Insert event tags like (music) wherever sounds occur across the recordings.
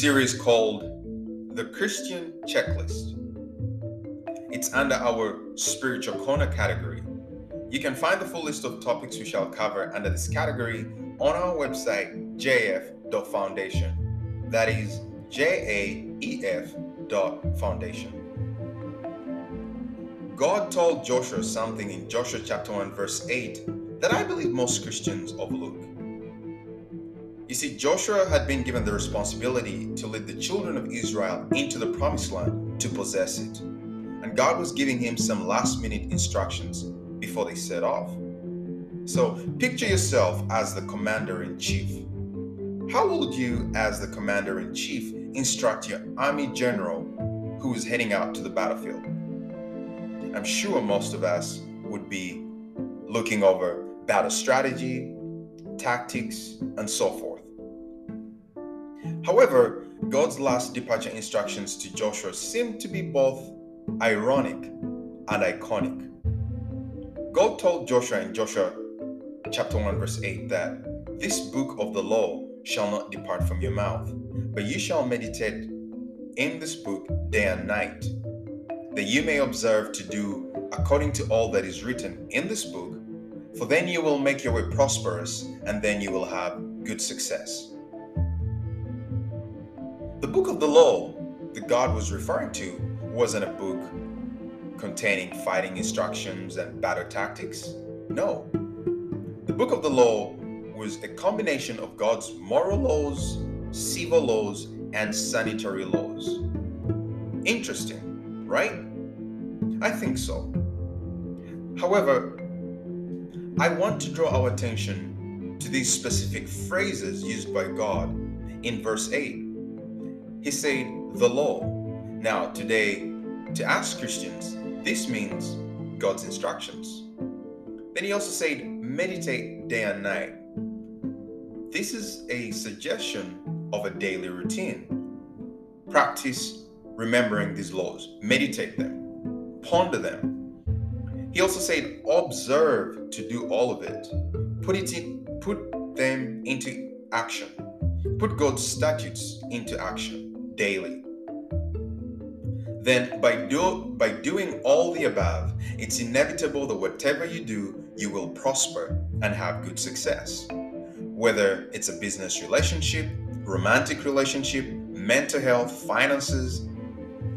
Series called The Christian Checklist. It's under our Spiritual Corner category. You can find the full list of topics we shall cover under this category on our website, jaef.foundation. That is J A E F dot foundation. God told Joshua something in Joshua chapter 1, verse 8 that I believe most Christians overlook. You see, Joshua had been given the responsibility to lead the children of Israel into the promised land to possess it. And God was giving him some last minute instructions before they set off. So picture yourself as the commander in chief. How would you, as the commander in chief, instruct your army general who is heading out to the battlefield? I'm sure most of us would be looking over battle strategy, tactics, and so forth. However, God's last departure instructions to Joshua seem to be both ironic and iconic. God told Joshua in Joshua chapter 1 verse 8 that this book of the law shall not depart from your mouth, but you shall meditate in this book day and night, that you may observe to do according to all that is written in this book, for then you will make your way prosperous, and then you will have good success. The book of the law that God was referring to wasn't a book containing fighting instructions and battle tactics. No. The book of the law was a combination of God's moral laws, civil laws, and sanitary laws. Interesting, right? I think so. However, I want to draw our attention to these specific phrases used by God in verse 8. He said, the law. Now, today, to us Christians, this means God's instructions. Then he also said, meditate day and night. This is a suggestion of a daily routine. Practice remembering these laws, meditate them, ponder them. He also said, observe to do all of it. Put it in, put them into action. Put God's statutes into action daily. Then by do by doing all the above, it's inevitable that whatever you do, you will prosper and have good success. Whether it's a business relationship, romantic relationship, mental health, finances,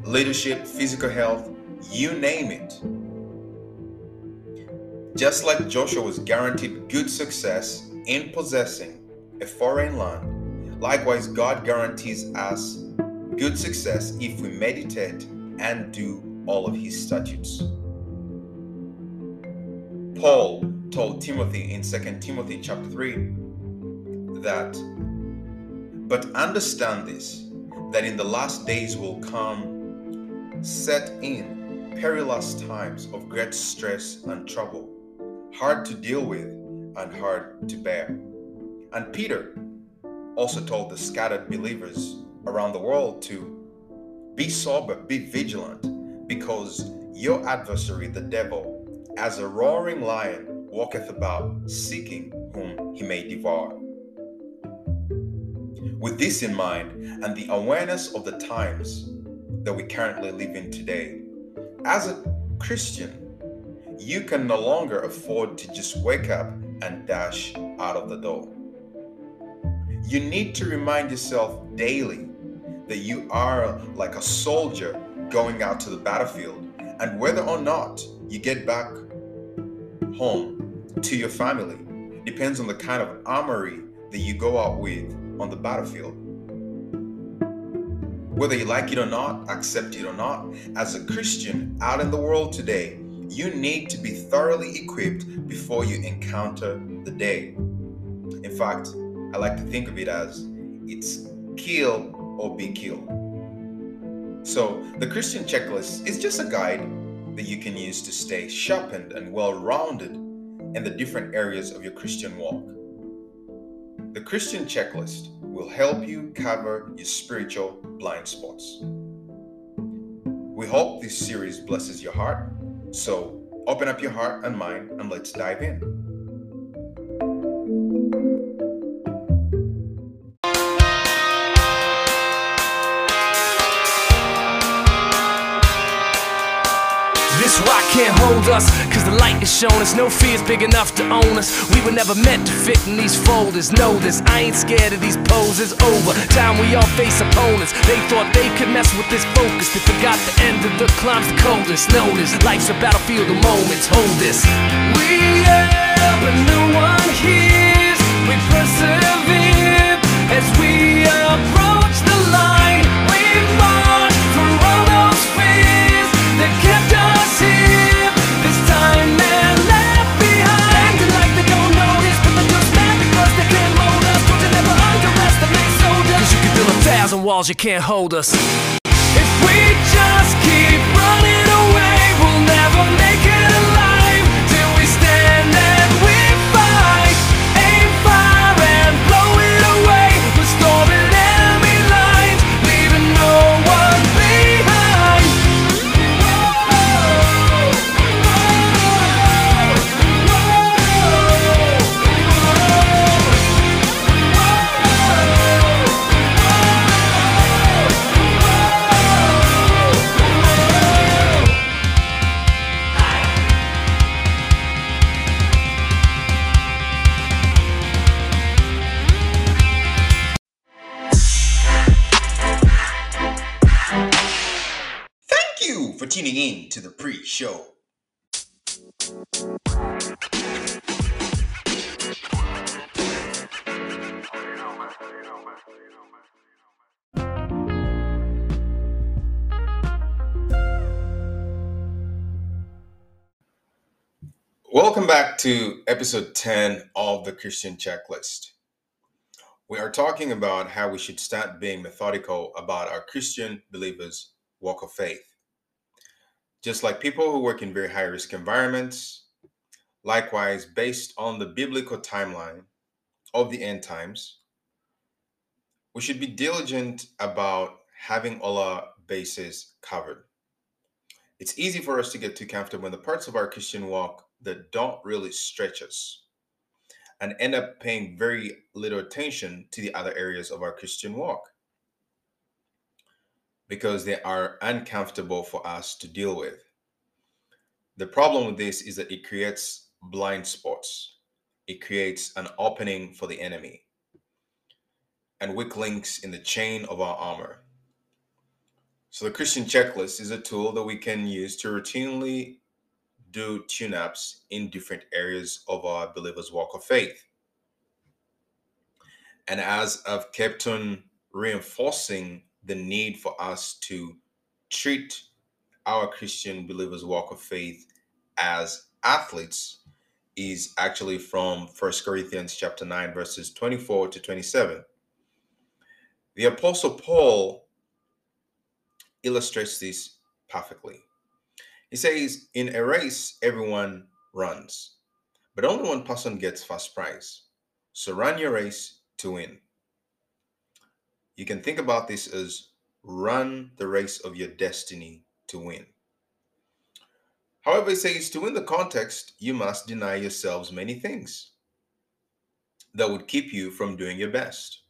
leadership, physical health, you name it. Just like Joshua was guaranteed good success in possessing a foreign land, likewise, God guarantees us good success if we meditate and do all of his statutes. Paul told Timothy in 2 Timothy chapter 3 that, but understand this, that in the last days will come set in perilous times of great stress and trouble hard to deal with and hard to bear. And Peter also told the scattered believers around the world to be sober, be vigilant, because your adversary, the devil, as a roaring lion, walketh about, seeking whom he may devour. With this in mind, and the awareness of the times that we currently live in today, as a Christian, you can no longer afford to just wake up and dash out of the door. You need to remind yourself daily that you are like a soldier going out to the battlefield, and whether or not you get back home to your family depends on the kind of armory that you go out with on the battlefield. Whether you like it or not, accept it or not, as a Christian out in the world today, you need to be thoroughly equipped before you encounter the day. In fact, I like to think of it as it's kill or be killed. So, the Christian checklist is just a guide that you can use to stay sharpened and well rounded in the different areas of your Christian walk. The Christian checklist will help you cover your spiritual blind spots. We hope this series blesses your heart so open up your heart and mind and let's dive in. This rock can't hold us, cause the light is shown us. No fear's big enough to own us. We were never meant to fit in these folders. Know this, I ain't scared of these poses. Over time, we all face opponents. They thought they could mess with this focus. They forgot the end of the climb's the coldest. Notice, life's a battlefield of moments. Hold this. We yell, but no one hears. We persevere walls, you can't hold us. If we just keep running away, we'll never tuning in to the pre show. Welcome back to episode 10 of the Christian Checklist. We are talking about how we should start being methodical about our Christian believers' walk of faith. Just like people who work in very high risk environments, likewise, based on the biblical timeline of the end times, we should be diligent about having all our bases covered. It's easy for us to get too comfortable in the parts of our Christian walk that don't really stretch us and end up paying very little attention to the other areas of our Christian walk because they are uncomfortable for us to deal with. The problem with this is that it creates blind spots, it creates an opening for the enemy and weak links in the chain of our armor. So, the Christian checklist is a tool that we can use to routinely do tune ups in different areas of our believers' walk of faith. And as I've kept on reinforcing the need for us to treat our Christian believers' walk of faith as athletes is actually from First Corinthians chapter 9 verses 24 to 27. The apostle Paul illustrates this perfectly. He says, in a race, everyone runs, but only one person gets first prize. So run your race to win. You can think about this as run the race of your destiny to win. However, it says to win the context, you must deny yourselves many things that would keep you from doing your best.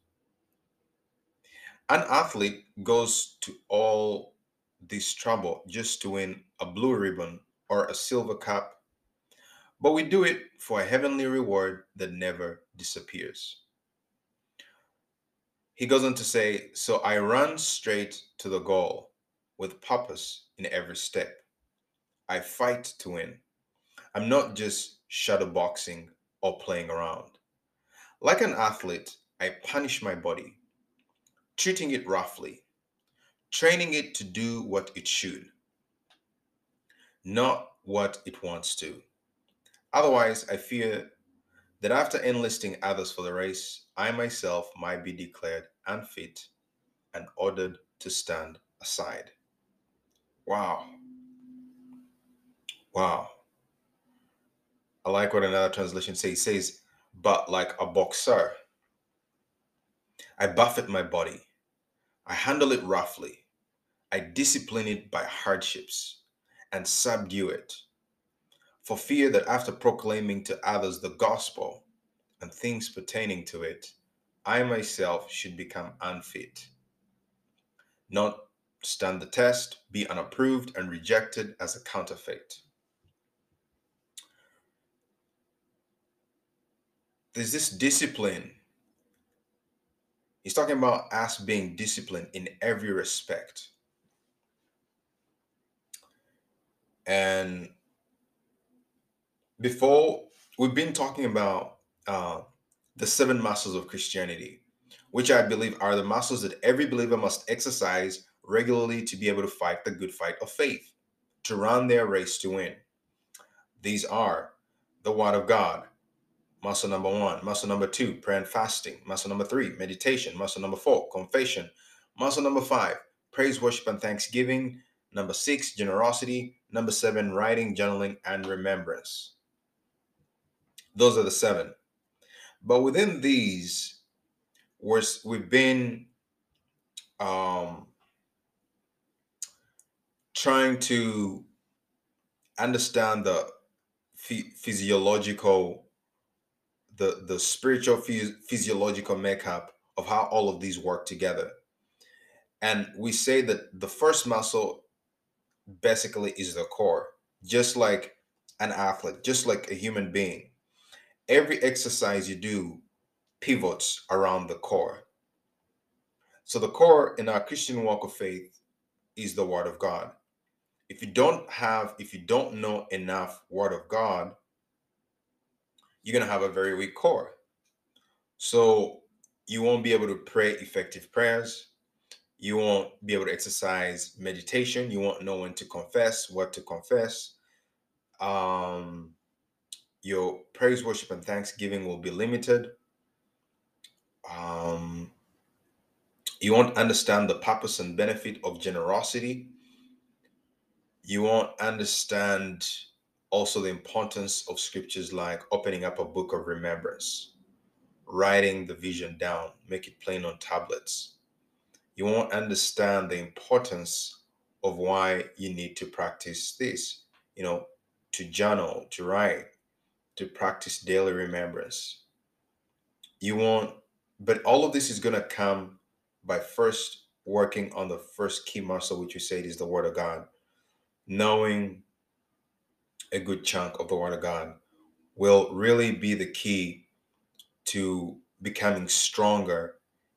An athlete goes to all this trouble just to win a blue ribbon or a silver cup, but we do it for a heavenly reward that never disappears. He goes on to say, So I run straight to the goal with purpose in every step. I fight to win. I'm not just shadow boxing or playing around. Like an athlete, I punish my body, treating it roughly, training it to do what it should, not what it wants to. Otherwise, I fear that after enlisting others for the race, I myself might be declared unfit and ordered to stand aside. Wow. Wow. I like what another translation says. It says, but like a boxer, I buffet my body. I handle it roughly. I discipline it by hardships and subdue it, for fear that after proclaiming to others the gospel and things pertaining to it, I myself should become unfit, not stand the test, be unapproved, and rejected as a counterfeit. There's this discipline. He's talking about us being disciplined in every respect And before, we've been talking about uh, the seven muscles of Christianity, which I believe are the muscles that every believer must exercise regularly to be able to fight the good fight of faith, to run their race to win. These are the Word of God, muscle number one, muscle number two, prayer and fasting, muscle number three, meditation, muscle number four, confession, muscle number five, praise, worship, and thanksgiving, number six, generosity, Number seven, writing, journaling, and remembrance. Those are the seven. But within these, we're, we've been um, trying to understand the physiological, the, the spiritual phys- physiological makeup of how all of these work together. And we say that the first muscle basically is the core, just like an athlete, just like a human being. Every exercise you do pivots around the core. So, the core in our Christian walk of faith is the Word of God. if you don't have, if you don't know enough Word of God, you're going to have a very weak core. So you won't be able to pray effective prayers. You won't be able to exercise meditation. You won't know when to confess, what to confess. Um, your praise, worship, and thanksgiving will be limited. Um, you won't understand the purpose and benefit of generosity. You won't understand also the importance of scriptures like opening up a book of remembrance, writing the vision down, make it plain on tablets. You won't understand the importance of why you need to practice this, you know, to journal, to write, to practice daily remembrance. You won't, but all of this is going to come by first working on the first key muscle, which you said is the Word of God, knowing a good chunk of the Word of God will really be the key to becoming stronger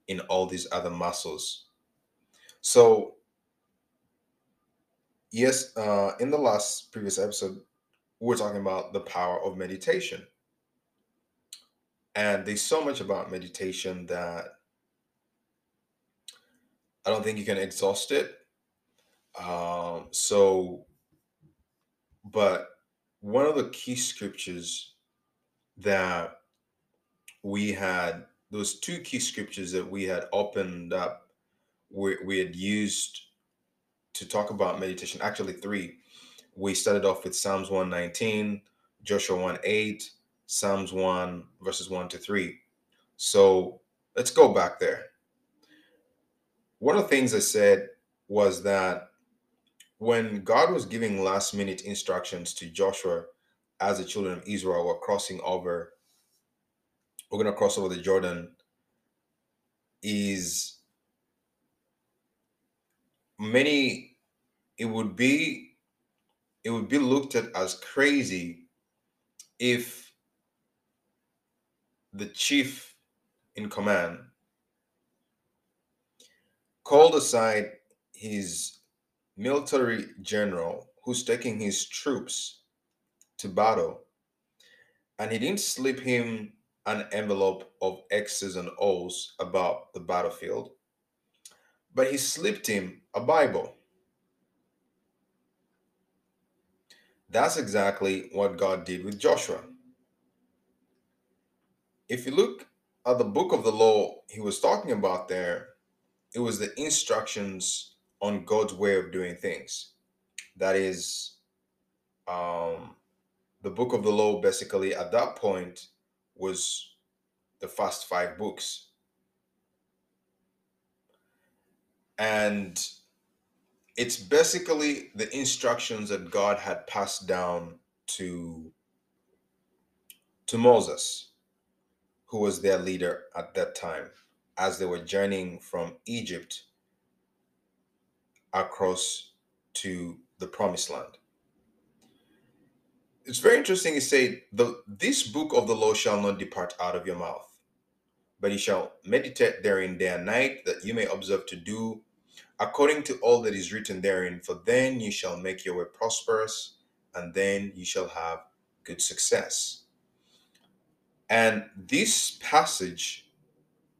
in all these other muscles. So, yes, uh, in the last previous episode, were talking about the power of meditation. And there's so much about meditation that I don't think you can exhaust it. Um, so, but one of the key scriptures that we had those two key scriptures that we had opened up we, we had used to talk about meditation actually three we started off with psalms 119 joshua 1 8 psalms 1 verses 1 to 3 so let's go back there. One of the things i said was that when God was giving last minute instructions to Joshua as the children of Israel were crossing over, we're going to cross over the Jordan, is many, it would be, it would be looked at as crazy if the chief in command called aside his military general who's taking his troops to battle, and he didn't slip him an envelope of X's and O's about the battlefield, but he slipped him a Bible. That's exactly what God did with Joshua. If you look at the book of the law he was talking about there, it was the instructions on God's way of doing things. That is, um, the book of the law basically at that point was the first five books. And it's basically the instructions that God had passed down to to Moses, who was their leader at that time, as they were journeying from Egypt across to the promised land. It's very interesting. He said, the, This book of the law shall not depart out of your mouth, but you shall meditate therein day and night, that you may observe to do according to all that is written therein. For then you shall make your way prosperous, and then you shall have good success. And this passage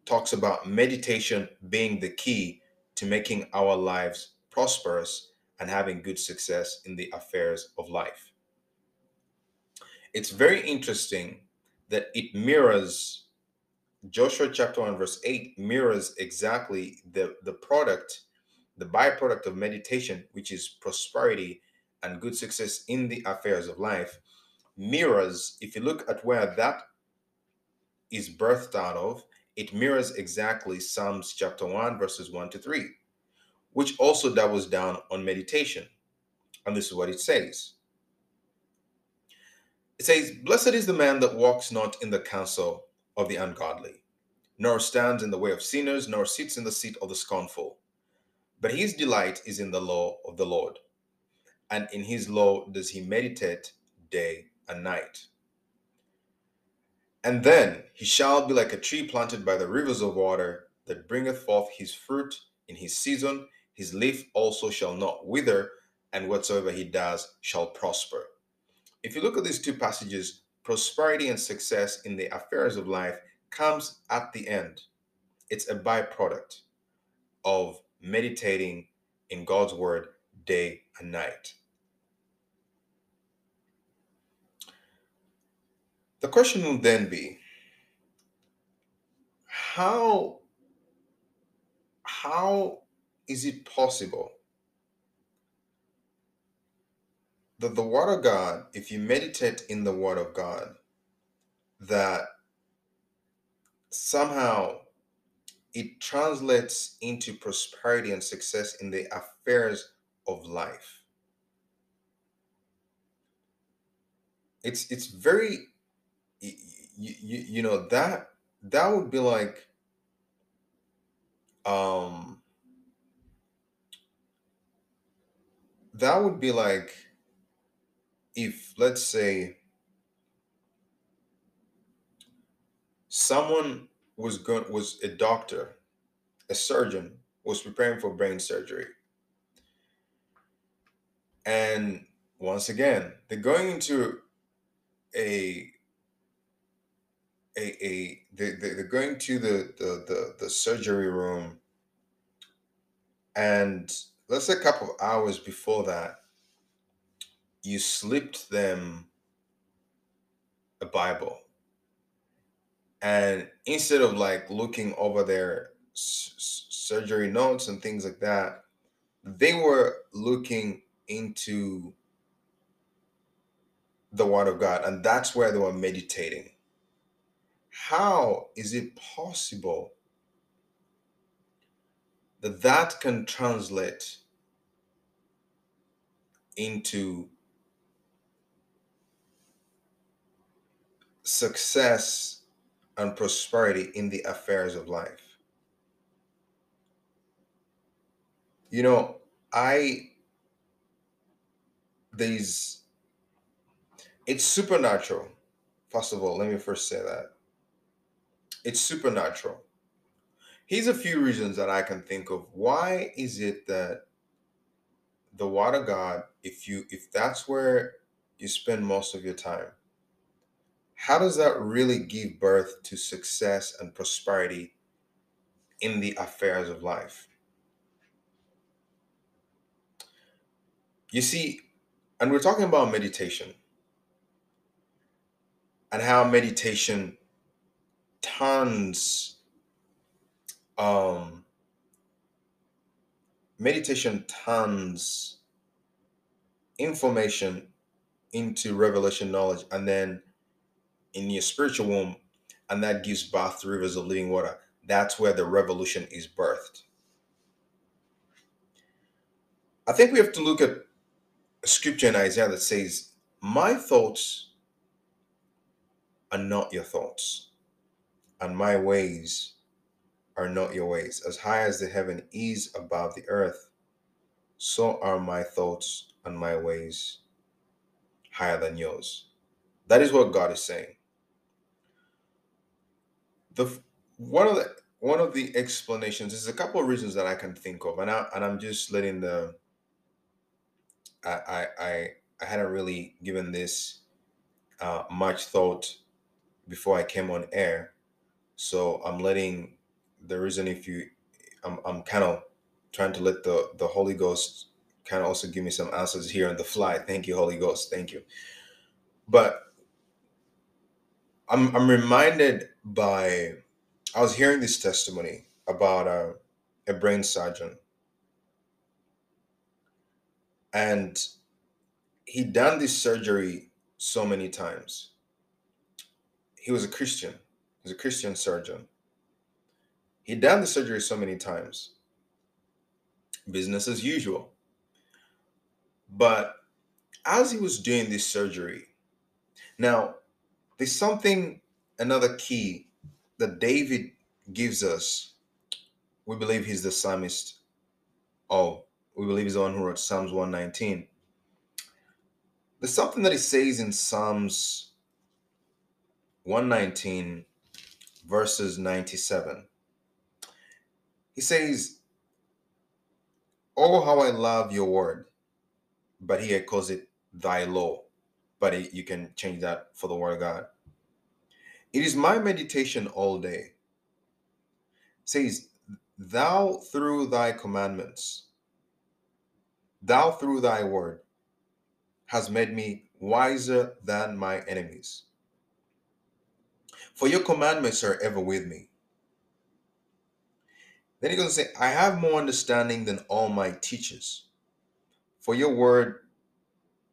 talks about meditation being the key to making our lives prosperous, and having good success in the affairs of life. It's very interesting that it mirrors Joshua chapter 1, verse 8 mirrors exactly the, the product, the byproduct of meditation, which is prosperity and good success in the affairs of life, mirrors, if you look at where that is birthed out of, it mirrors exactly Psalms chapter 1, verses 1 to 3 which also doubles down on meditation. And this is what it says It says, Blessed is the man that walks not in the counsel of the ungodly, nor stands in the way of sinners, nor sits in the seat of the scornful. But his delight is in the law of the Lord, and in his law does he meditate day and night. And then he shall be like a tree planted by the rivers of water that bringeth forth his fruit in his season his leaf also shall not wither, and whatsoever he does shall prosper. If you look at these two passages, prosperity and success in the affairs of life comes at the end. It's a byproduct of meditating in God's word day and night. The question will then be how how is it possible that the word of God, if you meditate in the word of God, that somehow it translates into prosperity and success in the affairs of life. It's it's very you, you, you know that that would be like um that would be like if let's say someone was going was a doctor a surgeon was preparing for brain surgery. And once again they're going into a a, a they, they, they're going to the, the the the surgery room. And let's say a couple of hours before that you slipped them a bible and instead of like looking over their s- surgery notes and things like that they were looking into the word of god and that's where they were meditating. How is it possible that that can translate into success and prosperity in the affairs of life. You know i these, it's supernatural. First of all let me first say that. It's supernatural. Here's a few reasons that i can think of. Why is it that the water god if you if that's where you spend most of your time how does that really give birth to success and prosperity in the affairs of life? You see and we're talking about meditation and how meditation turns um meditation turns information into revelation knowledge and then in your spiritual womb and that gives birth to rivers of living water. That's where the revolution is birthed. I think we have to look at a scripture in isaiah that says my thoughts are not your thoughts and my ways are not your ways. As high as the heaven is above the earth so are my thoughts and my ways higher than yours. That is what god is saying the one of the one of the explanations is a couple of reasons that I can think of, and I and I'm just letting the I I I, hadn't really given this uh, much thought before I came on air, so I'm letting the reason if you I'm I'm kind of trying to let the the Holy Ghost kind of also give me some answers here on the fly. Thank you, Holy Ghost. Thank you. But I'm I'm reminded by I was hearing this testimony about a, a brain surgeon, and he'd done this surgery so many times. He was a Christian. He was a Christian surgeon. He'd done the surgery so many times. Business as usual. But as he was doing this surgery, now there's something another key that David gives us. We believe he's the psalmist. Oh, we believe he's the one who wrote Psalms 119. There's something that he says in Psalms 119, verses 97. He says, Oh, how I love your word. but he calls it thy law. But it, you can change that for the word of God. It is my meditation all day. It says, Thou through thy commandments, thou through thy word, has made me wiser than my enemies. For your commandments are ever with me. Then he goes to say, I have more understanding than all my teachers. For your word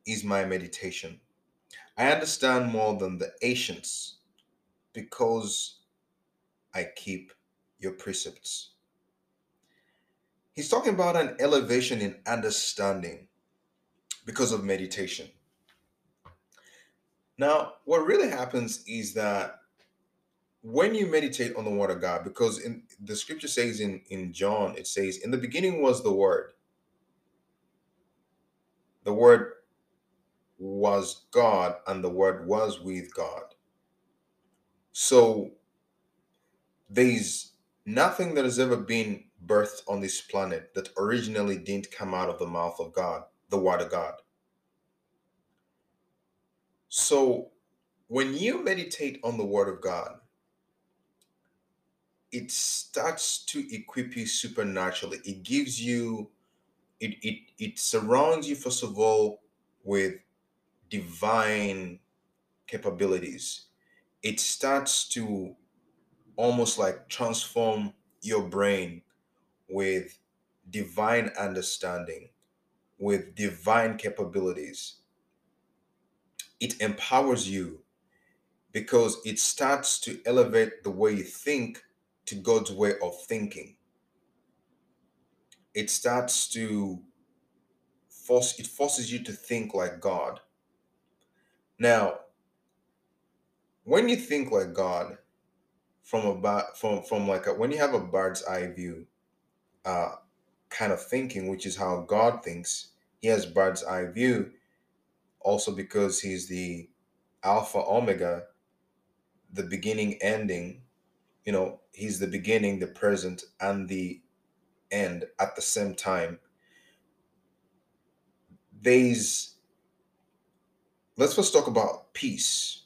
is my meditation. I understand more than the ancients because I keep your precepts. He's talking about an elevation in understanding because of meditation. Now, what really happens is that when you meditate on the word of God, because in the scripture says in, in John, it says, In the beginning was the word. The word was God, and the word was with God. So there's nothing that has ever been birthed on this planet that originally didn't come out of the mouth of God, the word of God. So when you meditate on the word of God, it starts to equip you supernaturally. It gives you, it it it surrounds you first of all with divine capabilities. It starts to almost like transform your brain with divine understanding, with divine capabilities. It empowers you because it starts to elevate the way you think to God's way of thinking. It starts to force it forces you to think like God. Now, when you think like God, from about from from like a, when you have a bird's eye view, uh, kind of thinking, which is how God thinks. He has bird's eye view, also because he's the Alpha Omega, the beginning, ending, you know, he's the beginning, the present, and the end at the same time. There's let's first talk about peace.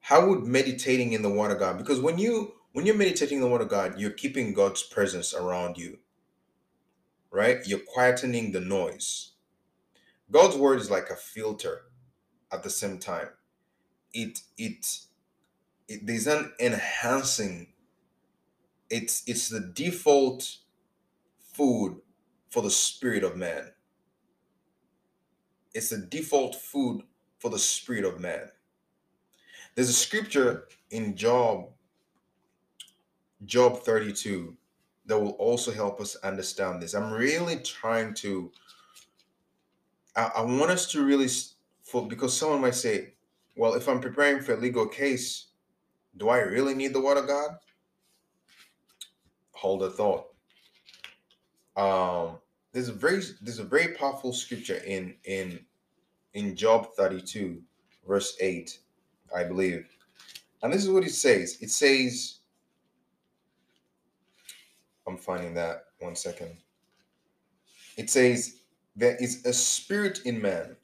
How would meditating in the word of God? Because when you when you're meditating in the word of God, you're keeping God's presence around you. Right? You're quietening the noise. God's word is like a filter at the same time. It it it, there's an enhancing it's it's the default food for the spirit of man it's the default food for the spirit of man there's a scripture in job job 32 that will also help us understand this i'm really trying to i, I want us to really for because someone might say well if i'm preparing for a legal case do I really need the word of God? Hold a thought. Um, there's a very there's a very powerful scripture in in in Job 32, verse 8, I believe. And this is what it says. It says, I'm finding that one second. It says, There is a spirit in man,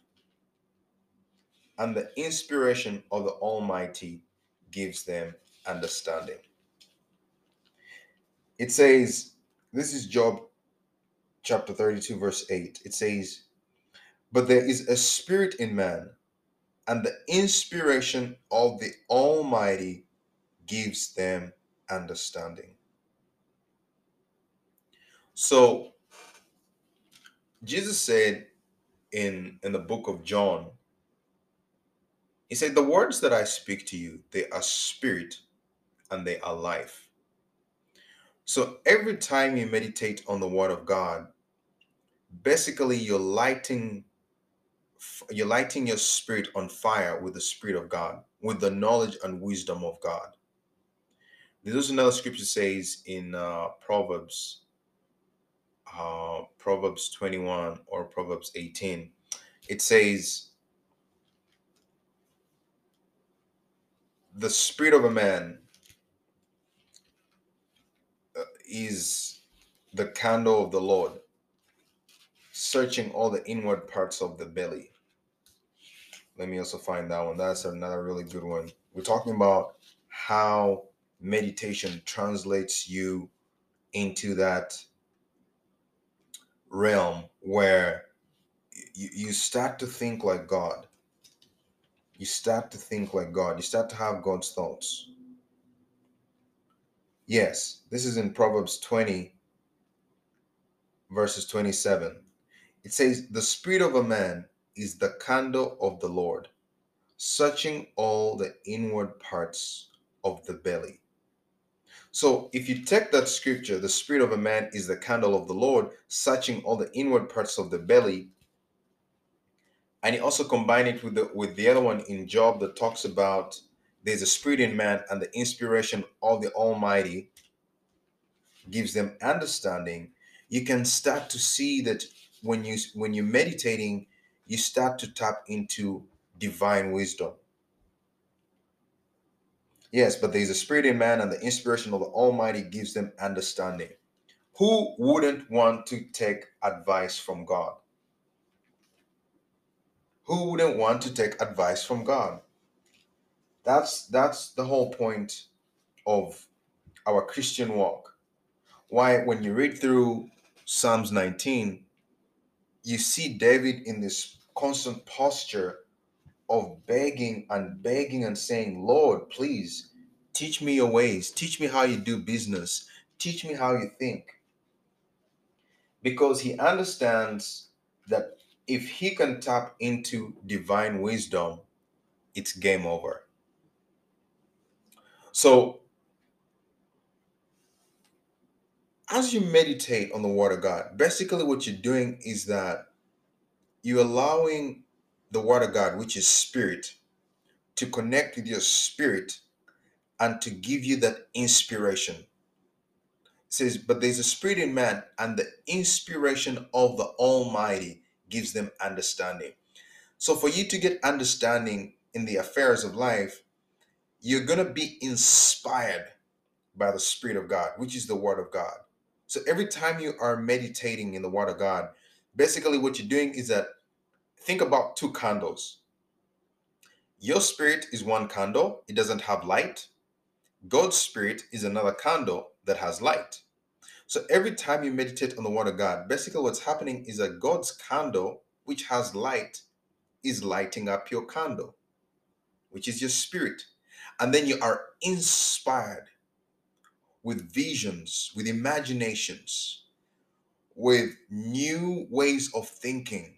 and the inspiration of the Almighty gives them understanding. It says, this is Job chapter 32, verse 8. It says, But there is a spirit in man, and the inspiration of the Almighty gives them understanding. So, Jesus said in, in the book of John, he said, The words that I speak to you, they are spirit and they are life. So every time you meditate on the word of God, basically you're lighting you're lighting your spirit on fire with the spirit of God, with the knowledge and wisdom of God. There's another scripture says in uh, Proverbs, uh, Proverbs 21 or Proverbs 18. It says, the spirit of a man uh, is the candle of the Lord. Searching all the inward parts of the belly. Let me also find that one. That's another really good one. We're talking about how meditation translates you into that realm where you, you start to think like God. You start to think like God. You start to have God's thoughts. Yes, this is in Proverbs 20, verses 27. It says, The spirit of a man is the candle of the Lord, searching all the inward parts of the belly. So, if you take that scripture, the spirit of a man is the candle of the Lord, searching all the inward parts of the belly, and you also combine it with the with the other one in Job that talks about there's a spirit in man and the inspiration of the Almighty gives them understanding. You can start to see that when you when you're meditating, you start to tap into divine wisdom. Yes, but there's a spirit in man, and the inspiration of the Almighty gives them understanding. Who wouldn't want to take advice from God? Who wouldn't want to take advice from God? That's that's the whole point of our Christian walk. Why when you read through Psalms 19, you see David in this constant posture of begging and begging and saying, Lord, please teach me your ways, teach me how you do business, teach me how you think. Because he understands that if he can tap into divine wisdom, it's game over. So, as you meditate on the Word of God, basically what you're doing is that you're allowing the Word of God, which is spirit, to connect with your spirit and to give you that inspiration. It says, But there's a spirit in man, and the inspiration of the Almighty gives them understanding. So, for you to get understanding in the affairs of life, you're going to be inspired by the Spirit of God, which is the Word of God. So, every time you are meditating in the Word of God, basically what you're doing is that think about two candles. Your spirit is one candle, it doesn't have light. God's spirit is another candle that has light. So every time you meditate on the word of God, basically what's happening is that God's candle, which has light, is lighting up your candle, which is your spirit. And then you are inspired with visions, with imaginations, with new ways of thinking,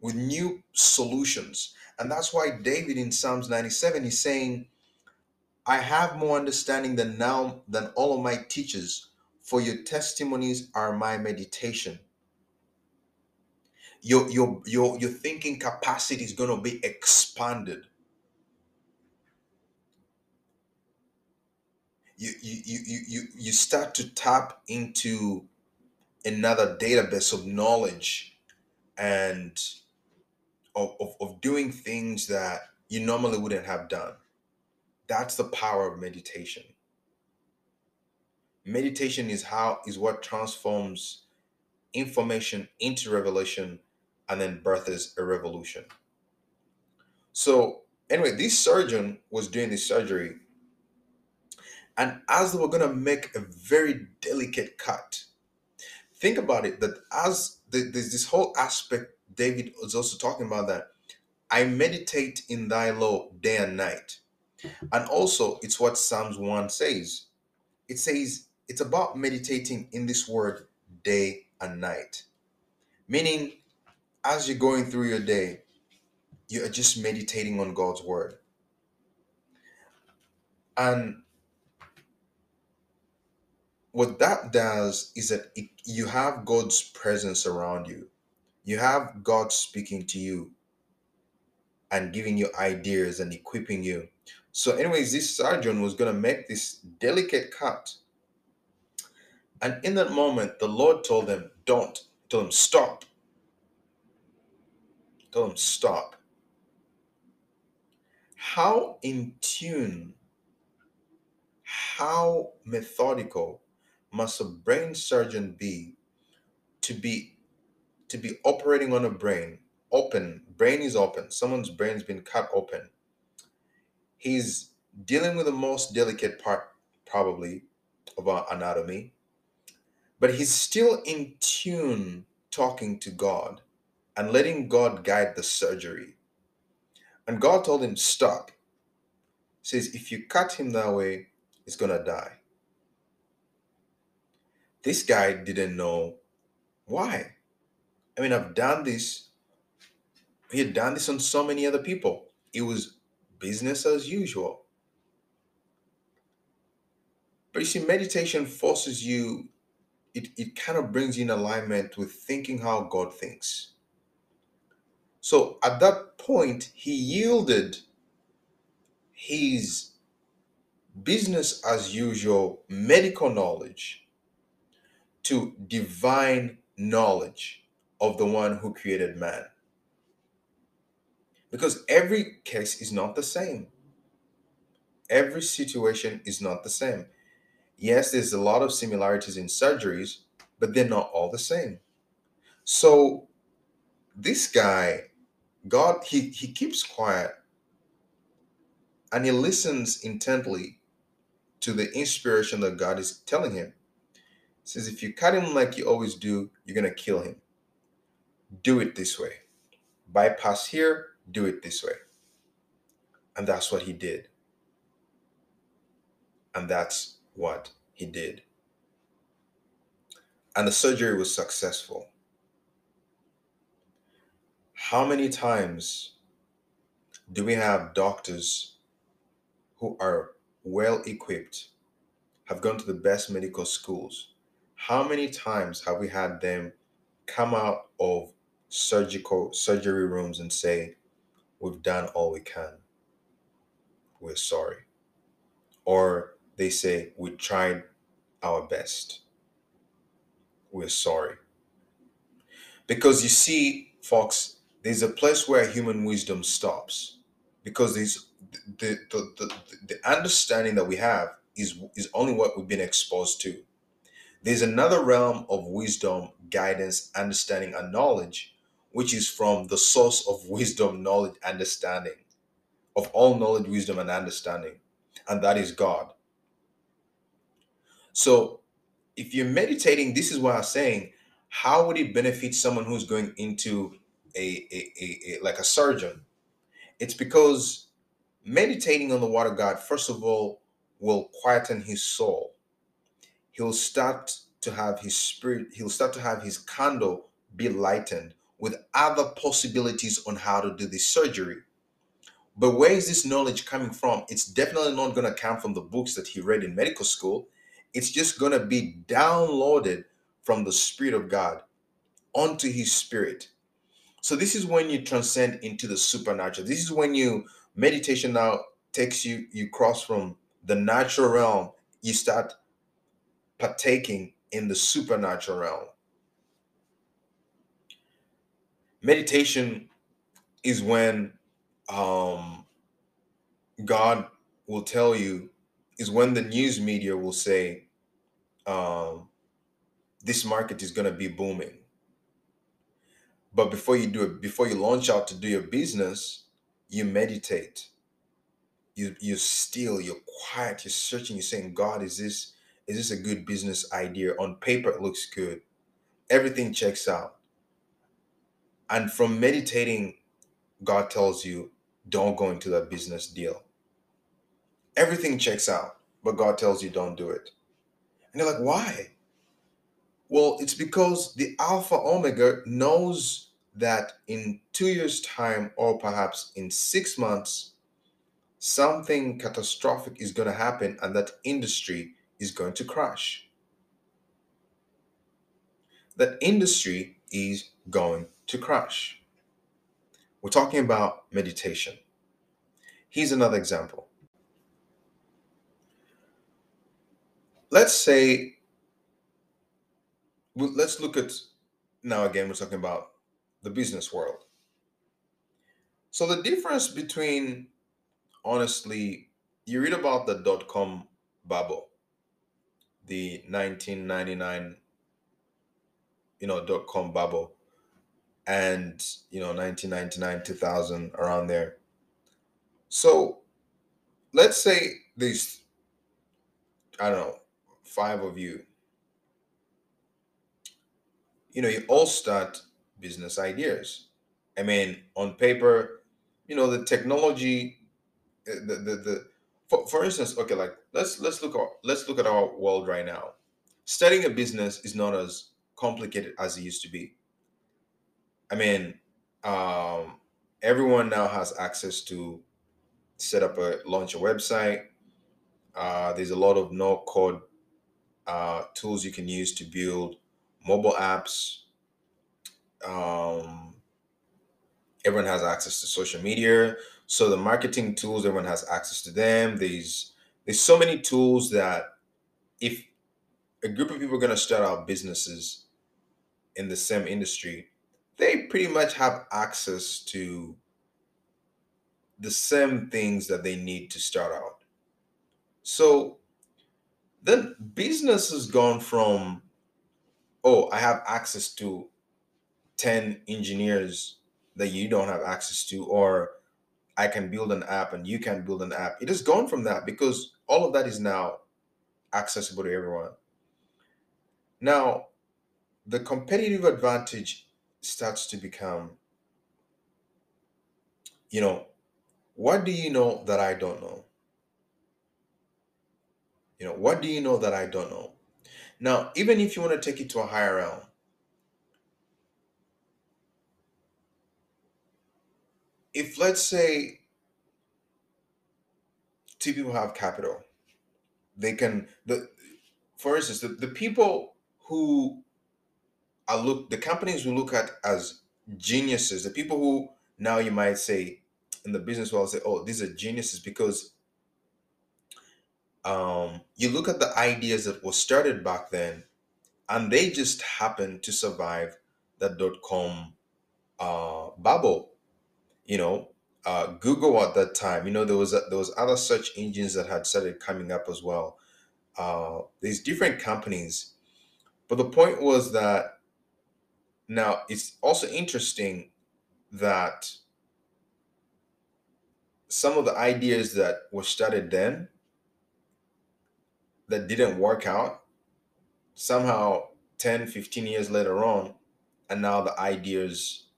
with new solutions. And that's why David in Psalms 97 is saying, I have more understanding than now than all of my teachers for your testimonies are my meditation. Your your your your thinking capacity is going to be expanded. You you you you you start to tap into another database of knowledge and of, of, of doing things that you normally wouldn't have done. That's the power of meditation meditation is how is what transforms information into revelation and then births a revolution so anyway this surgeon was doing this surgery and as they were going to make a very delicate cut think about it that as the, there's this whole aspect david was also talking about that i meditate in thy law day and night and also it's what psalms 1 says it says it's about meditating in this word day and night. Meaning, as you're going through your day, you are just meditating on God's word. And what that does is that it, you have God's presence around you. You have God speaking to you and giving you ideas and equipping you. So, anyways, this surgeon was going to make this delicate cut and in that moment, the Lord told them, Don't. Tell them, Stop. Told them, Stop. How in tune, how methodical must a brain surgeon be to be to be operating on a brain, open, brain is open, someone's brain's been cut open. He's dealing with the most delicate part, probably, of our anatomy, but he's still in tune talking to God and letting God guide the surgery. And God told him, Stop. He says, If you cut him that way, he's to die. This guy didn't know why. I mean, I've done this. He had done this on so many other people. It was business as usual. But you see, meditation forces you, it, it kind of brings you in alignment with thinking how God thinks. So at that point, he yielded his business as usual medical knowledge to divine knowledge of the one who created man. Because every case is not the same. Every situation is not the same. Yes, there's a lot of similarities in surgeries, but they're not all the same. So this guy, God, he, he keeps quiet and he listens intently to the inspiration that God is telling him. Says, if you cut him like you always do, you're going to kill him. Do it this way. Bypass here, do it this way. And that's what he did. And that's what he did. And the surgery was successful. How many times do we have doctors who are well equipped, have gone to the best medical schools? How many times have we had them come out of surgical surgery rooms and say, We've done all we can. We're sorry. Or they say, We tried our best. We're sorry. Because you see, folks, there's a place where human wisdom stops. Because there's the, the, the, the understanding that we have is, is only what we've been exposed to. There's another realm of wisdom, guidance, understanding, and knowledge, which is from the source of (laughs) wisdom, knowledge, understanding, of all knowledge, wisdom, and understanding, and that is God. So, if you're meditating, this is what I'm saying. How would it benefit someone who's going into a, a, a, a like a surgeon? It's because meditating on the word of God, first of all, will quieten his soul. He'll start to have his spirit, he'll start to have his candle be lightened with other possibilities on how to do this surgery. But where is this knowledge coming from? It's definitely not going to come from the books that he read in medical school. It's just going to be downloaded from the Spirit of God onto his spirit. So this is when you transcend into the supernatural. This is when you meditation now takes you you cross from the natural realm, you start partaking in the supernatural realm. Meditation is when um, God will tell you, is when the news media will say, um, this market is going to be booming. But before you do it, before you launch out to do your business, you meditate. You you still, you're quiet, you're searching, you're saying, God, is this is this a good business idea? On paper, it looks good. Everything checks out. And from meditating, God tells you, don't go into that business deal. Everything checks out, but God tells you, don't do it. And you're like, why? Well, it's because the Alpha Omega knows that in two years' time, or perhaps in six months, something catastrophic is going to happen and that industry is going to crash. That industry is going to crash. We're talking about meditation. Here's another example. Let's say, let's look at now again, we're talking about the business world. So, the difference between, honestly, you read about the dot com bubble, the 1999, you know, dot com bubble and you know 1999 2000 around there. So let's say these i don't know five of you you know you all start business ideas. I mean on paper you know the technology the the, the for, for instance okay like let's let's look at let's look at our world right now starting a business is not as complicated as it used to be I mean, um, everyone now has access to set up a launch a website. Uh, there's a lot of no code uh, tools you can use to build mobile apps. Um, everyone has access to social media, so the marketing tools everyone has access to them. There's there's so many tools that if a group of people are going to start out businesses in the same industry, they pretty much have access to the same things that they need to start out. So then business has gone from, oh, I have access to 10 engineers that you don't have access to, or I can build an app and you can build an app. It has gone from that because all of that is now accessible to everyone. Now, the competitive advantage starts to become, you know, what do you know that I don't know? You know, what do you know that I don't know? Now, even if you want to take it to a higher realm, if let's say two people have capital, they can the for instance, the, the people who are look the companies we look at as geniuses, the people who now you might say in the business world say, oh, these are geniuses because um, you look at the ideas that were started back then, and they just happened to survive that dot com uh, bubble. You know, uh, Google at that time. You know, there was a, there was other search engines that had started coming up as well. Uh, these different companies, but the point was that now, it's also interesting that some of the ideas that were started then that didn't work out somehow 10 15 years later on and now the ideas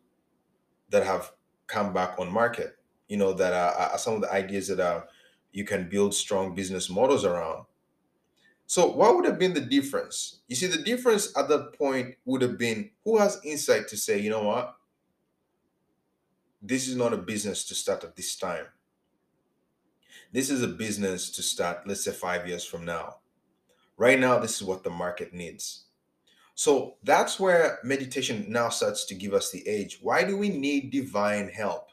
that have come back on market you know that are, are some of the ideas that are you can build strong business models around so what would have been the difference? You see, the difference at that point would have been who has insight to say, you know what? This is not a business to start at this time. This is a business to start, let's say, five years from now. Right now, this is what the market needs. So that's where meditation now starts to give us the edge. Why do we need divine help?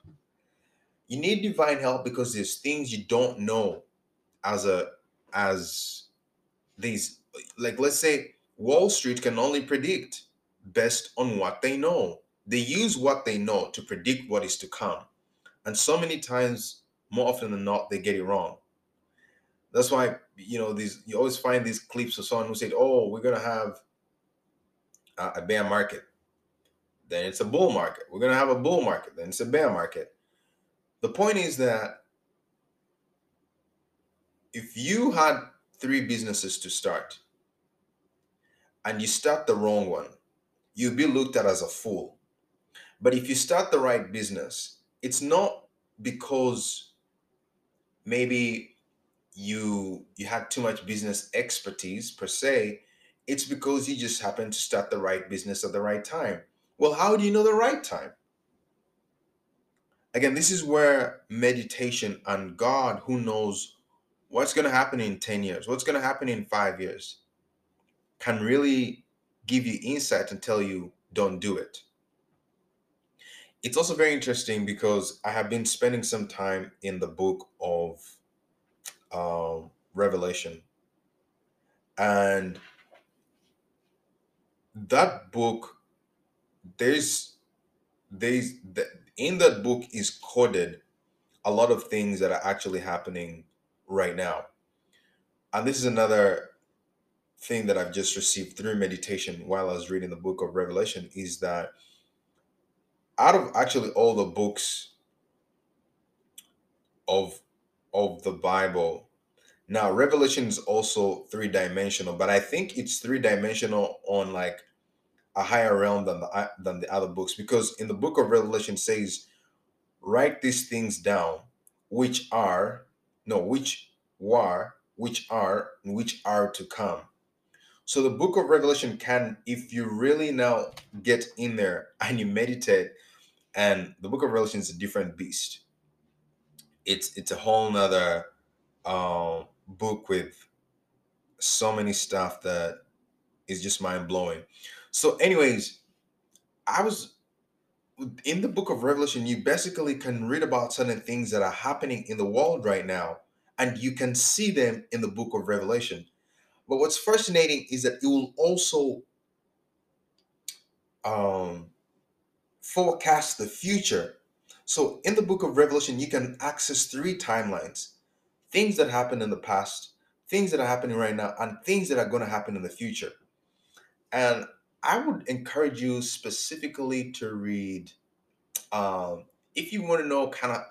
You need divine help because there's things you don't know as a as these like let's say Wall Street can only predict based on what they know. They use what they know to predict what is to come. And so many times, more often than not, they get it wrong. That's why, you know, these you always find these clips of someone who said, Oh, we're gonna have a, a bear market. Then it's a bull market. We're gonna have a bull market, then it's a bear market. The point is that if you had three businesses to start and you start the wrong one, you'll be looked at as a fool. But if you start the right business, it's not because maybe you you had too much business expertise per se it's because you just happened to start the right business at the right time well how do you know the right time again this is where meditation and god who knows what's going to happen in 10 years, what's going to happen in five years, can really give you insight and tell you, don't do it. It's also very interesting because I have been spending some time in the book of um, Revelation. And that book, there's, there's, in that book is coded a lot of things that are actually happening right now. And this is another thing that I've just received through meditation while I was reading the book of Revelation is that out of actually all the books of of the Bible, now Revelation is also three dimensional, but I think it's three dimensional on like a higher realm than the than the other books because in the book of Revelation says, write these things down, which are no which were which are which are to come. So the book of Revelation can, if you really now get in there (laughs) and you meditate, and the book of Revelation is a different beast. It's it's a whole nother um, book with so many stuff that is just mind blowing. So, anyways, I was in the book of Revelation. You basically can read about certain things that are happening in the world right now, and you can see them in the book of Revelation. But what's fascinating is that it will also um, forecast the future. So, in the book of Revelation, you can access three timelines things that happened in the past, things that are happening right now, and things that are going to happen in the future. And I would encourage you specifically to read, um, if you want to know kind of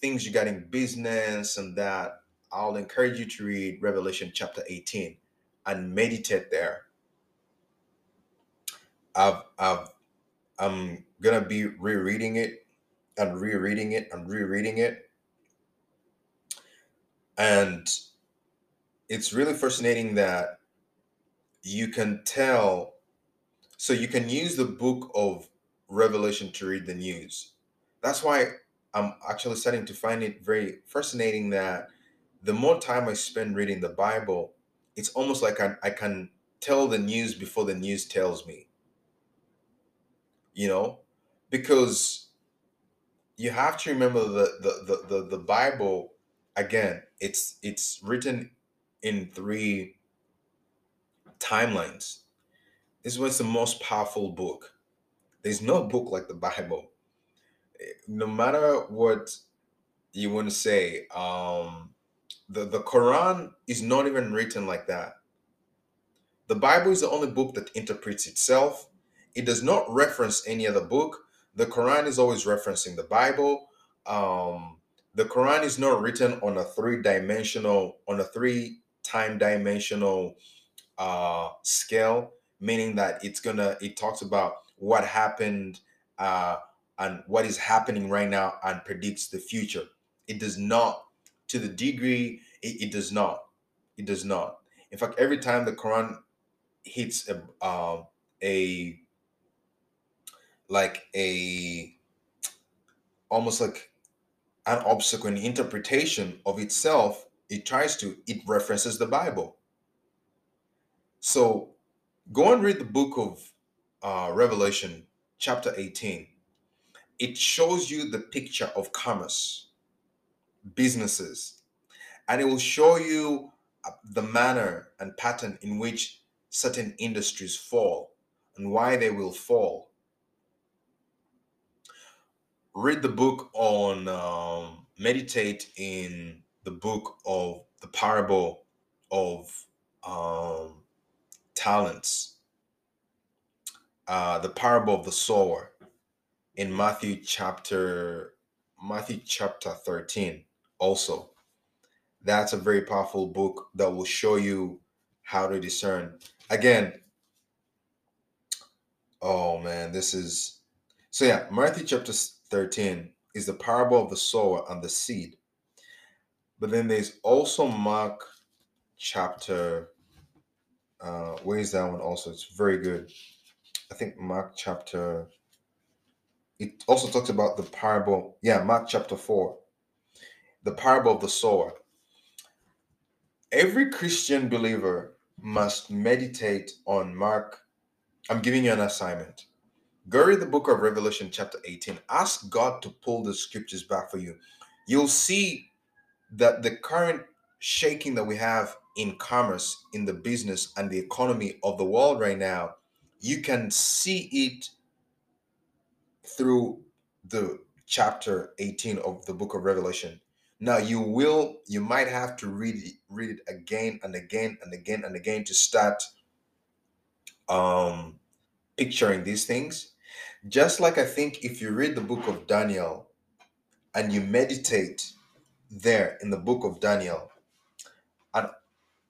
things you got in business and that, I'll encourage you to read Revelation chapter 18 and meditate there. I've, I've, I'm gonna be rereading it and rereading it and rereading it and it's really fascinating that you can tell. So you can use the book of Revelation to read the news. That's why I'm actually starting to find it very fascinating that the more time I spend reading the Bible, it's almost like I, I can tell the news before the news tells me. You know, because you have to remember the the the, the, the Bible again it's it's written in three timelines this was the most powerful book. There's no book like the bible. No matter what you want to say um the the quran is not even written like that. The bible is the only book that interprets itself. It does not reference any other book. The quran is always referencing the bible. Um the Quran is not written on a three dimensional, on a three time dimensional uh, scale, meaning that it's gonna, it talks about what happened uh, and what is happening right now and predicts the future. It does not, to the degree, it, it does not. It does not. In fact, every time the Quran hits a, uh, a like a almost like an obstacle in interpretation of itself, it tries to, it references the Bible. So go and read the book of uh, Revelation, chapter 18. It shows you the picture of commerce, businesses, and it will show you uh, the manner and pattern in which certain industries fall and why they will fall read the book on um, meditate in the book of the parable of um, talents. Uh, the parable of the sower in matthew chapter matthew chapter 13 also. That's a very powerful book that will show you how to discern. Again oh man this is so yeah matthew chapter 13 is the parable of the sower and the seed. But then there's also Mark chapter, uh, where is that one also? It's very good. I think Mark chapter, it also talks about the parable. Yeah, Mark chapter 4, the parable of the sower. Every Christian believer must meditate on Mark. I'm giving you an assignment. Go read the book of Revelation, chapter 18. Ask God to pull the scriptures back for you. You'll see that the current shaking that we have in commerce, in the business, and the economy of the world right now, you can see it through the chapter 18 of the book of Revelation. Now you will, you might have to read it, read it again and again and again and again to start um picturing these things just like I think if you read the book of Daniel and you meditate there in the book of Daniel,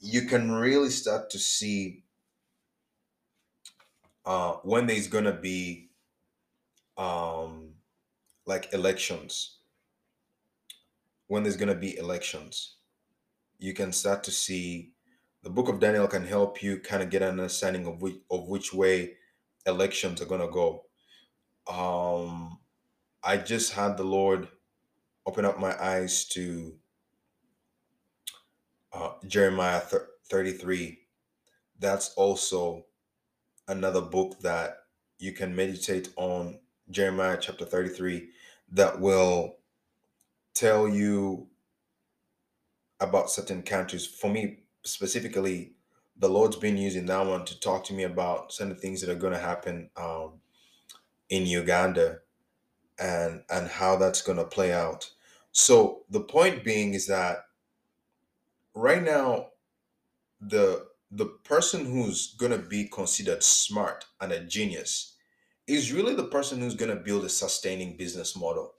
you can really start to see uh, when there's gonna be um, like elections. When there's gonna be elections, you can start to see the book of Daniel can help you kind of get an understanding of which of which way elections are gonna go. Um, I just had the Lord open up my eyes to uh, Jeremiah thir- 33. That's also another book that you can meditate on, Jeremiah chapter 33, that will tell you about certain countries. For me specifically, the Lord's been using that one to talk to me about certain things that are going to happen um, in Uganda and and how that's going to play out. So the point being is that right now the the person who's going to be considered smart and a genius is really the person who's going to build a sustaining business model.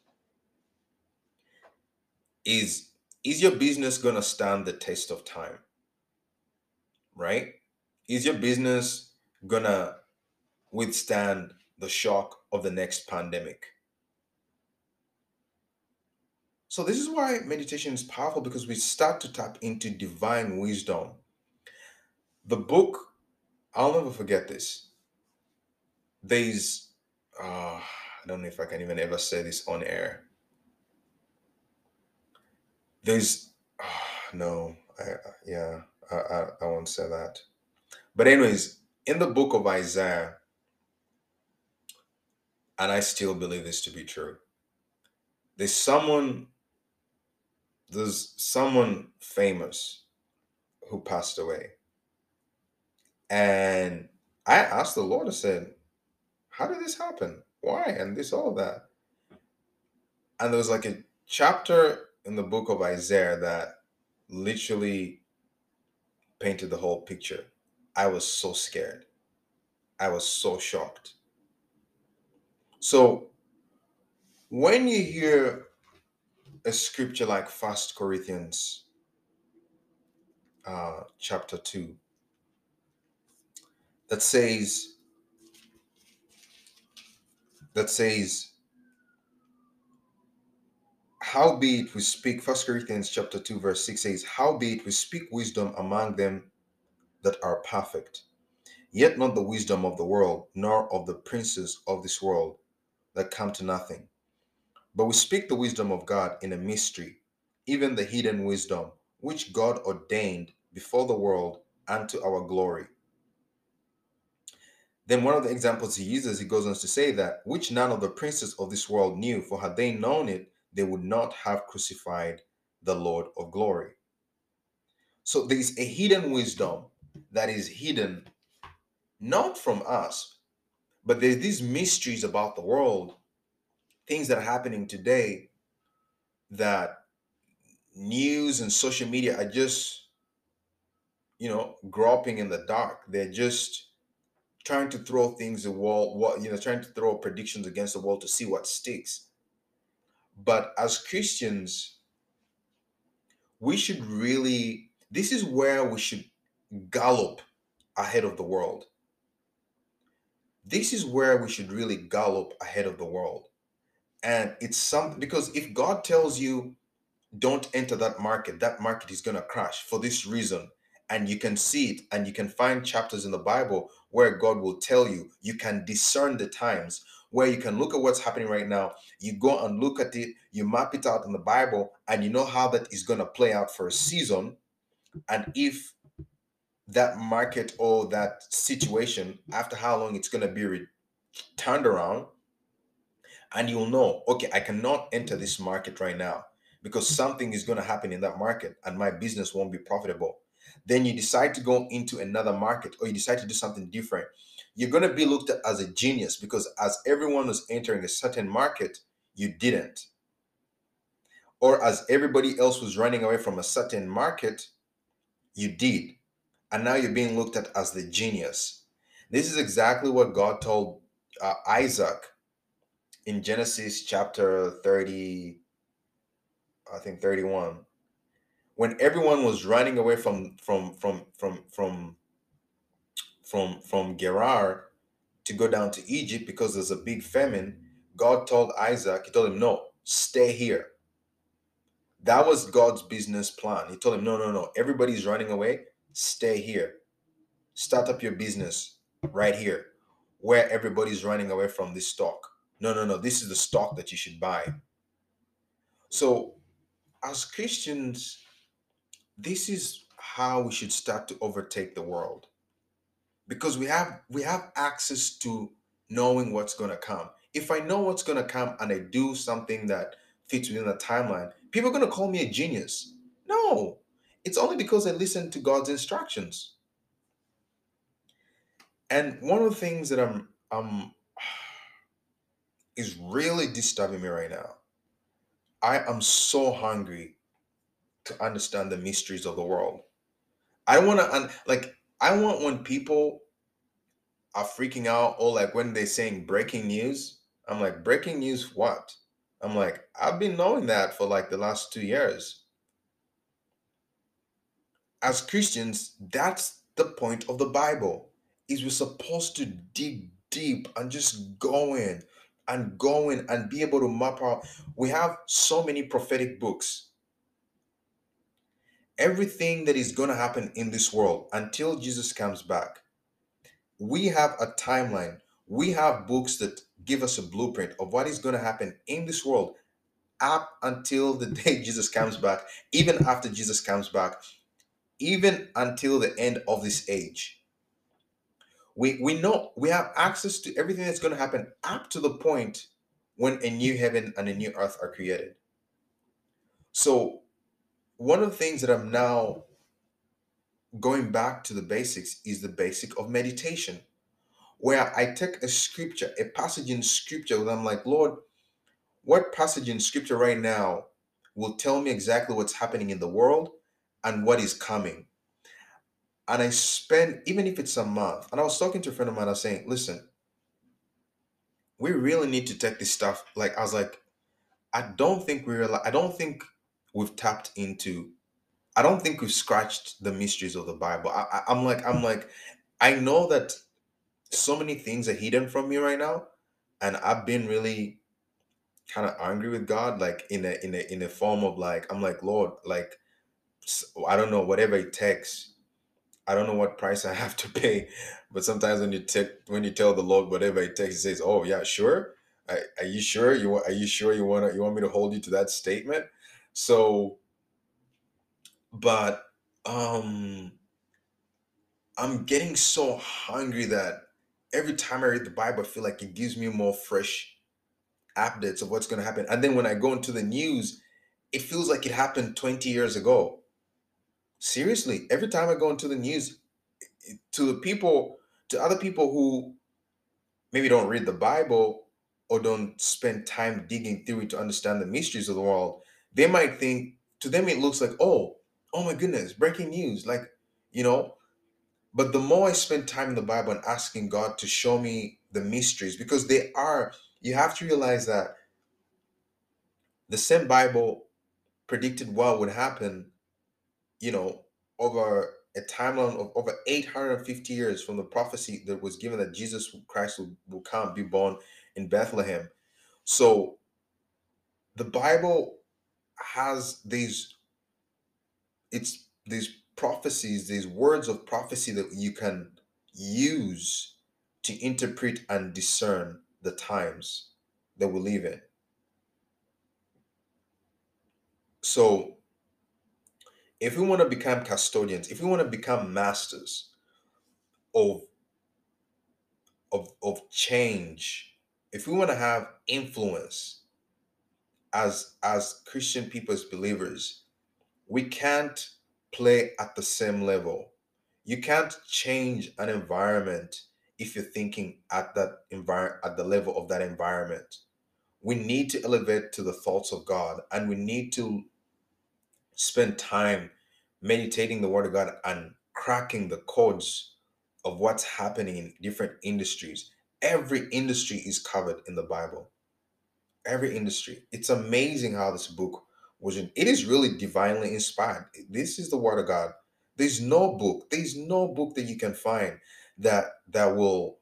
Is is your business going to stand the test of time? Right? Is your business going to withstand the shock of the next pandemic so this is why meditation is powerful because we start to tap into divine wisdom. The book i'll never forget this. There's uh, i don't know if i can even ever say this on air. There's uh, no I, yeah I, I, I won't say that. But anyways in the book of isaiah and i still believe this to be true there's someone there's someone famous who passed away and I asked the Lord, I said, How did this happen? Why? And this, all that. And there was like a chapter in the book of Isaiah that literally painted the whole picture. I was so scared. I was so shocked. So when you hear a scripture like First Corinthians uh, chapter 2, that says that says howbeit we speak first corinthians chapter 2 verse 6 says howbeit we speak wisdom among them that are perfect yet not the wisdom of the world nor of the princes of this world that come to nothing but we speak the wisdom of god in a mystery even the hidden wisdom which god ordained before the world unto our glory then one of the examples he uses, he goes on to say that which none of the princes of this world knew, for had they known it, they would not have crucified the Lord of glory. So there is a hidden wisdom that is hidden not from us, but there's these mysteries about the world, things that are happening today that news and social media are just, you know, groping in the dark. They're just trying to throw things the wall, what you know, trying to throw predictions against the wall to see what sticks. But as Christians, we should really, this is where we should gallop ahead of the world. This is where we should really gallop ahead of the world. And it's something because if God tells you, don't enter that market, that market is going to crash for this reason, and you can see it and you can find chapters in the bible where god will tell you you can discern the times where you can look at what's happening right now. You go and look at it you map it out in the bible and you know how that is going to play out for a season. And if that market or that situation after how long it's going to be re- turned around and you'll know okay i cannot enter this market right now because something is going to happen in that market and my business won't be profitable then you decide to go into another market or you decide to do something different, you're going to be looked at as a genius because as everyone was entering a certain market, you didn't. Or as everybody else was running away from a certain market, you did. And now you're being looked at as the genius. This is exactly what God told uh, Isaac in Genesis chapter 30, I think 31, when everyone was running away from from from from from from from Gerar to go down to Egypt because there's a big famine, God told Isaac, he told him, No, stay here. That was God's business plan. He told him, No, no, no, everybody's running away, stay here. Start up your business right here where everybody's running away from this stock. No, no, no, this is the stock that you should buy. So, as Christians, this is how we should start to overtake the world. Because we have we have access to knowing what's going to come. If i know what's going to come and i do something that fits within the timeline people are going to call me a genius. No it's only because i listen to god's instructions. And one of the things that i'm um is really disturbing me right now i am so hungry to understand the mysteries of the world i want to like I want when people are freaking out or like when they're saying breaking news, I'm like, breaking news what? I'm like, I've been knowing that for like the last two years. As Christians, that's the point of the Bible. Is we're supposed to dig deep and just go in and going and be able to map out. We have so many prophetic books everything that is going to happen in this world until Jesus comes back. We have a timeline. We have books that give us a blueprint of what is going to happen in this world up until the (laughs) day Jesus comes back, even after Jesus comes back, even until the end of this age. We, we know we have access to everything that's going to happen up to the point when a new heaven and a new earth are created. So one of the things that I'm now going back to the basics is the basic of meditation, where I take a scripture, a passage in scripture, and I'm like, Lord, what passage in scripture right now will tell me exactly what's happening in the world and what is coming? And I spend, even if it's a month, and I was talking to a friend of mine, I was saying, listen, we really need to take this stuff. Like, I was like, I don't think we're, I don't think we've tapped into i don't think we've scratched the mysteries of the bible I, I, i'm like i'm like i know that so many things are hidden from me right now and i've been really kind of angry with god like in a in a in a form of like i'm like lord like i don't know whatever it takes i don't know what price i have to pay but sometimes when you take when you tell the lord whatever it takes he says oh yeah sure are, are you sure you want are you sure you want you want me to hold you to that statement so, but um, I'm getting so hungry that every time I read the Bible, I feel like it gives me more fresh updates of what's going to happen. And then when I go into the news, it feels like it happened 20 years ago. Seriously, every time I go into the news, to the people, to other people who maybe don't read the Bible or don't spend time digging through it to understand the mysteries of the world, they might think to them it looks like oh oh my goodness breaking news like you know? But the more i spend time in the bible and asking god to show me the mysteries because they are you have to realize that the same bible predicted what would happen you know over a timeline of over 850 years from the prophecy that was given that jesus christ will, will come be born in bethlehem. So the bible has these it's these prophecies these words of prophecy that you can use to interpret and discern the times that we live in. So if we want to become custodians if we want to become masters of of of change if we want to have influence as as Christian people as believers, we can't play at the same level. You can't change an environment if you're thinking at that environment at the level of that environment. We need to elevate to the thoughts of God and we need to spend time meditating the word of God and cracking the codes of what's happening in different industries. Every industry is covered in the Bible every industry. It's amazing how this book was in. It is really divinely inspired. This is the word of God. There's no book. There's no book that you can find that that will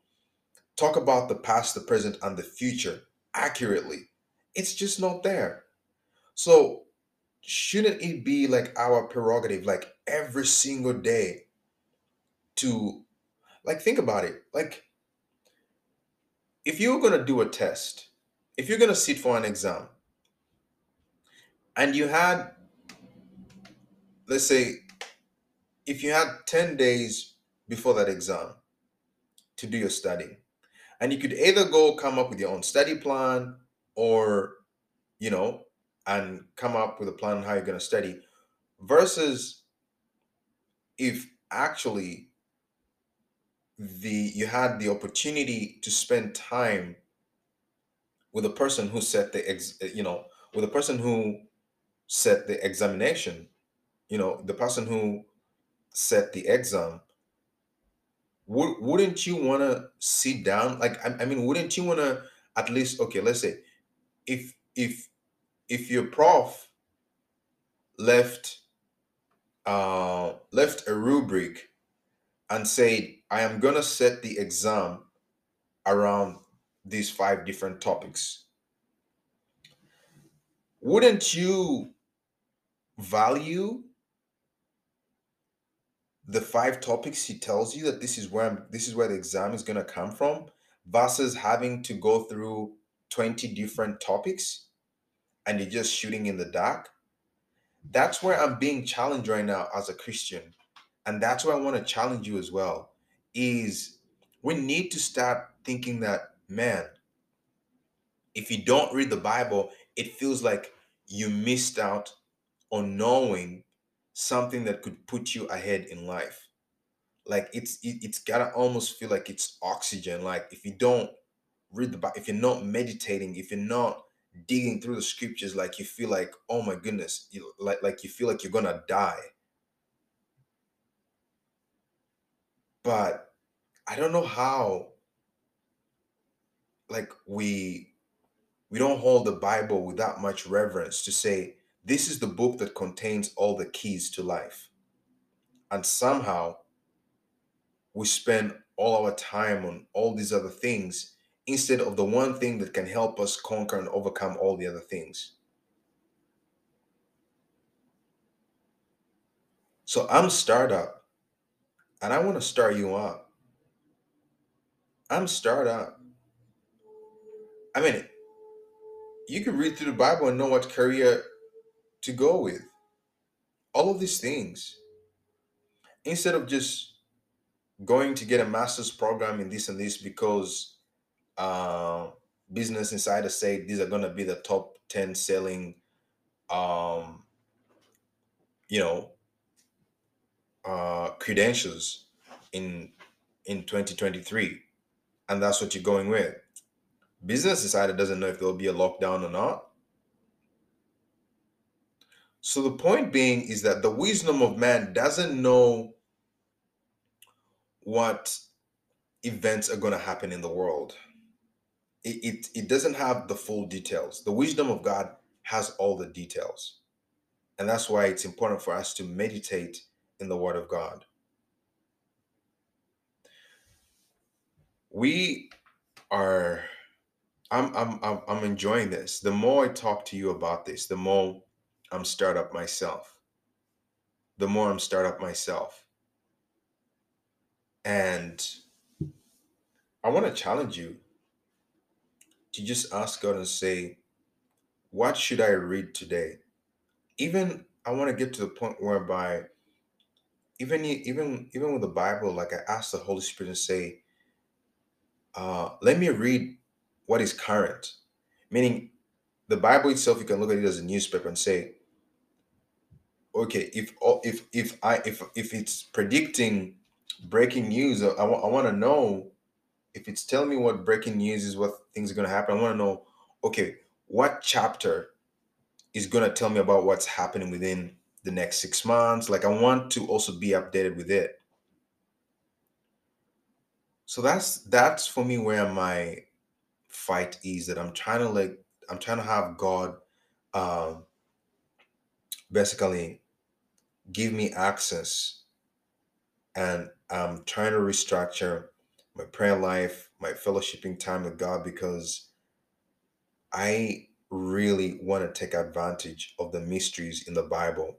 talk about the past, the present, and the future accurately. It's just not there. So shouldn't it be like our prerogative, like every single day, to like think about it? Like if you're gonna do a test, if you're gonna sit for an exam, and you had, let's say, if you had 10 days before that exam to do your study, and you could either go come up with your own study plan or, you know, and come up with a plan how you're going to study versus if actually the you had the opportunity to spend time with the person who set the ex you know with the person who set the examination you know the person who set the exam would, wouldn't you want to sit down? Like I mean wouldn't you want to at least okay let's say if if if your prof left uh left a rubric and said i am gonna set the exam around these five different topics wouldn't you value the five topics he tells you that this is where I'm, this is where the exam is going to come from versus having to go through 20 different topics and you're just shooting in the dark that's where i'm being challenged right now as a christian. And that's where i want to challenge you as well is we need to start thinking that man if you don't read the bible it feels like you missed out on knowing something that could put you ahead in life. Like it's it, it's gotta almost feel like it's oxygen. Like if you don't read the bible if you're not meditating if you're not digging through the scriptures like you feel like oh my goodness you, like like you feel like you're gonna die but i don't know how like we we don't hold the bible with that much reverence to say this is the book that contains all the keys to life. And somehow we spend all our time on all these other things instead of the one thing that can help us conquer and overcome all the other things. So I'm startup and I want to start you up. I'm startup. I mean, you can read through the Bible and know what career to go with. All of these things. Instead of just going to get a master's program in this and this because uh, Business Insider say these are going to be the top 10 selling, um, you know, uh, credentials in in 2023 and that's what you're going with. Business insider doesn't know if there'll be a lockdown or not. So the point being is that the wisdom of man doesn't know what events are going to happen in the world. It, it, it doesn't have the full details. The wisdom of God has all the details. And that's why it's important for us to meditate in the Word of God. We are, I'm, I'm, I'm, I'm enjoying this. The more I talk to you about this, the more I'm startup myself. The more I'm startup myself. And I want to challenge you to just ask God and say, what should I read today? Even I want to get to the point whereby even even even with the Bible, like I ask the Holy Spirit and say, uh, let me read what is current. Meaning the Bible itself, you can look at it as a newspaper and say, okay, if if if I if if it's predicting breaking news, I, I want to know if it's telling me what breaking news is, what things are going to happen. I want to know, okay, what chapter is going to tell me about what's happening within the next six months. Like I want to also be updated with it. So that's that's for me where my fight is that I'm trying to like I'm trying to have God um, basically give me access and I'm trying to restructure my prayer life, my fellowshipping time with God because I really want to take advantage of the mysteries in the Bible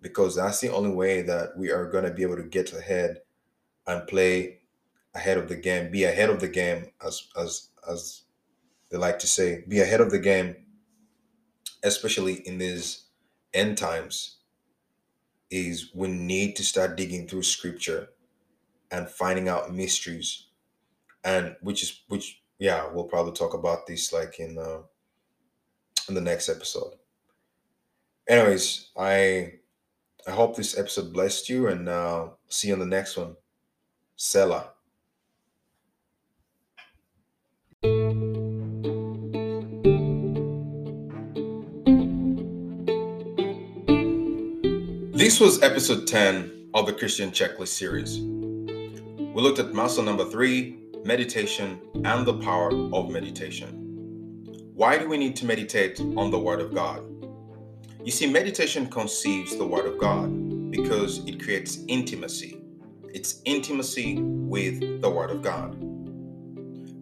because that's the only way that we are going to be able to get ahead and play ahead of the game, be ahead of the game as as as they like to say, be ahead of the game especially in these end times is we need to start digging through scripture and finding out mysteries and which is which yeah we'll probably talk about this like in uh, in the next episode anyways i i hope this episode blessed you and uh see you on the next one Selah. This was episode 10 of the Christian Checklist series. We looked at muscle number three, meditation, and the power of meditation. Why do we need to meditate on the Word of God? You see, meditation conceives the Word of God because it creates intimacy. It's intimacy with the Word of God.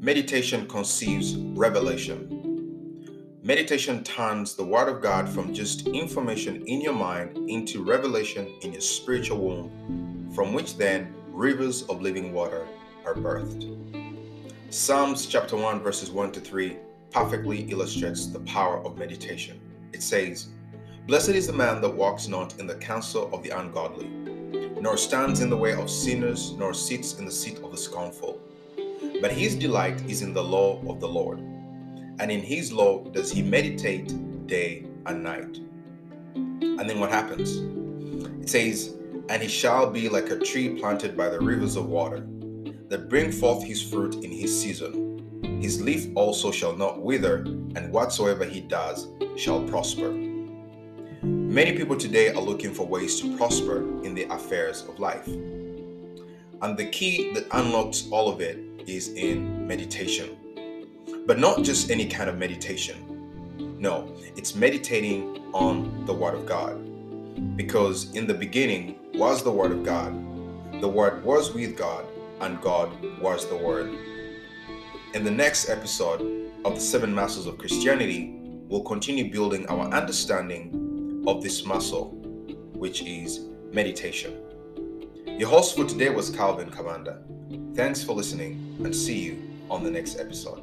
Meditation conceives revelation. Meditation turns the Word of God from just information in your mind into revelation in your spiritual womb, from which then rivers of living water are birthed. Psalms chapter 1, verses 1 to 3 perfectly illustrates the power of meditation. It says, Blessed is the man that walks not in the counsel of the ungodly, nor stands in the way of sinners, nor sits in the seat of the scornful. But his delight is in the law of the Lord and in his law does he meditate day and night. And then what happens? It says, And he shall be like a tree planted by the rivers of water, that bring forth his fruit in his season. His leaf also shall not wither, and whatsoever he does shall prosper. Many people today are looking for ways to prosper in the affairs of life. And the key that unlocks all of it is in meditation. But not just any kind of meditation. No, it's meditating on the Word of God. Because in the beginning was the Word of God, the Word was with God, and God was the Word. In the next episode of the Seven Muscles of Christianity, we'll continue building our understanding of this muscle, which is meditation. Your host for today was Calvin Commander. Thanks for listening and see you on the next episode.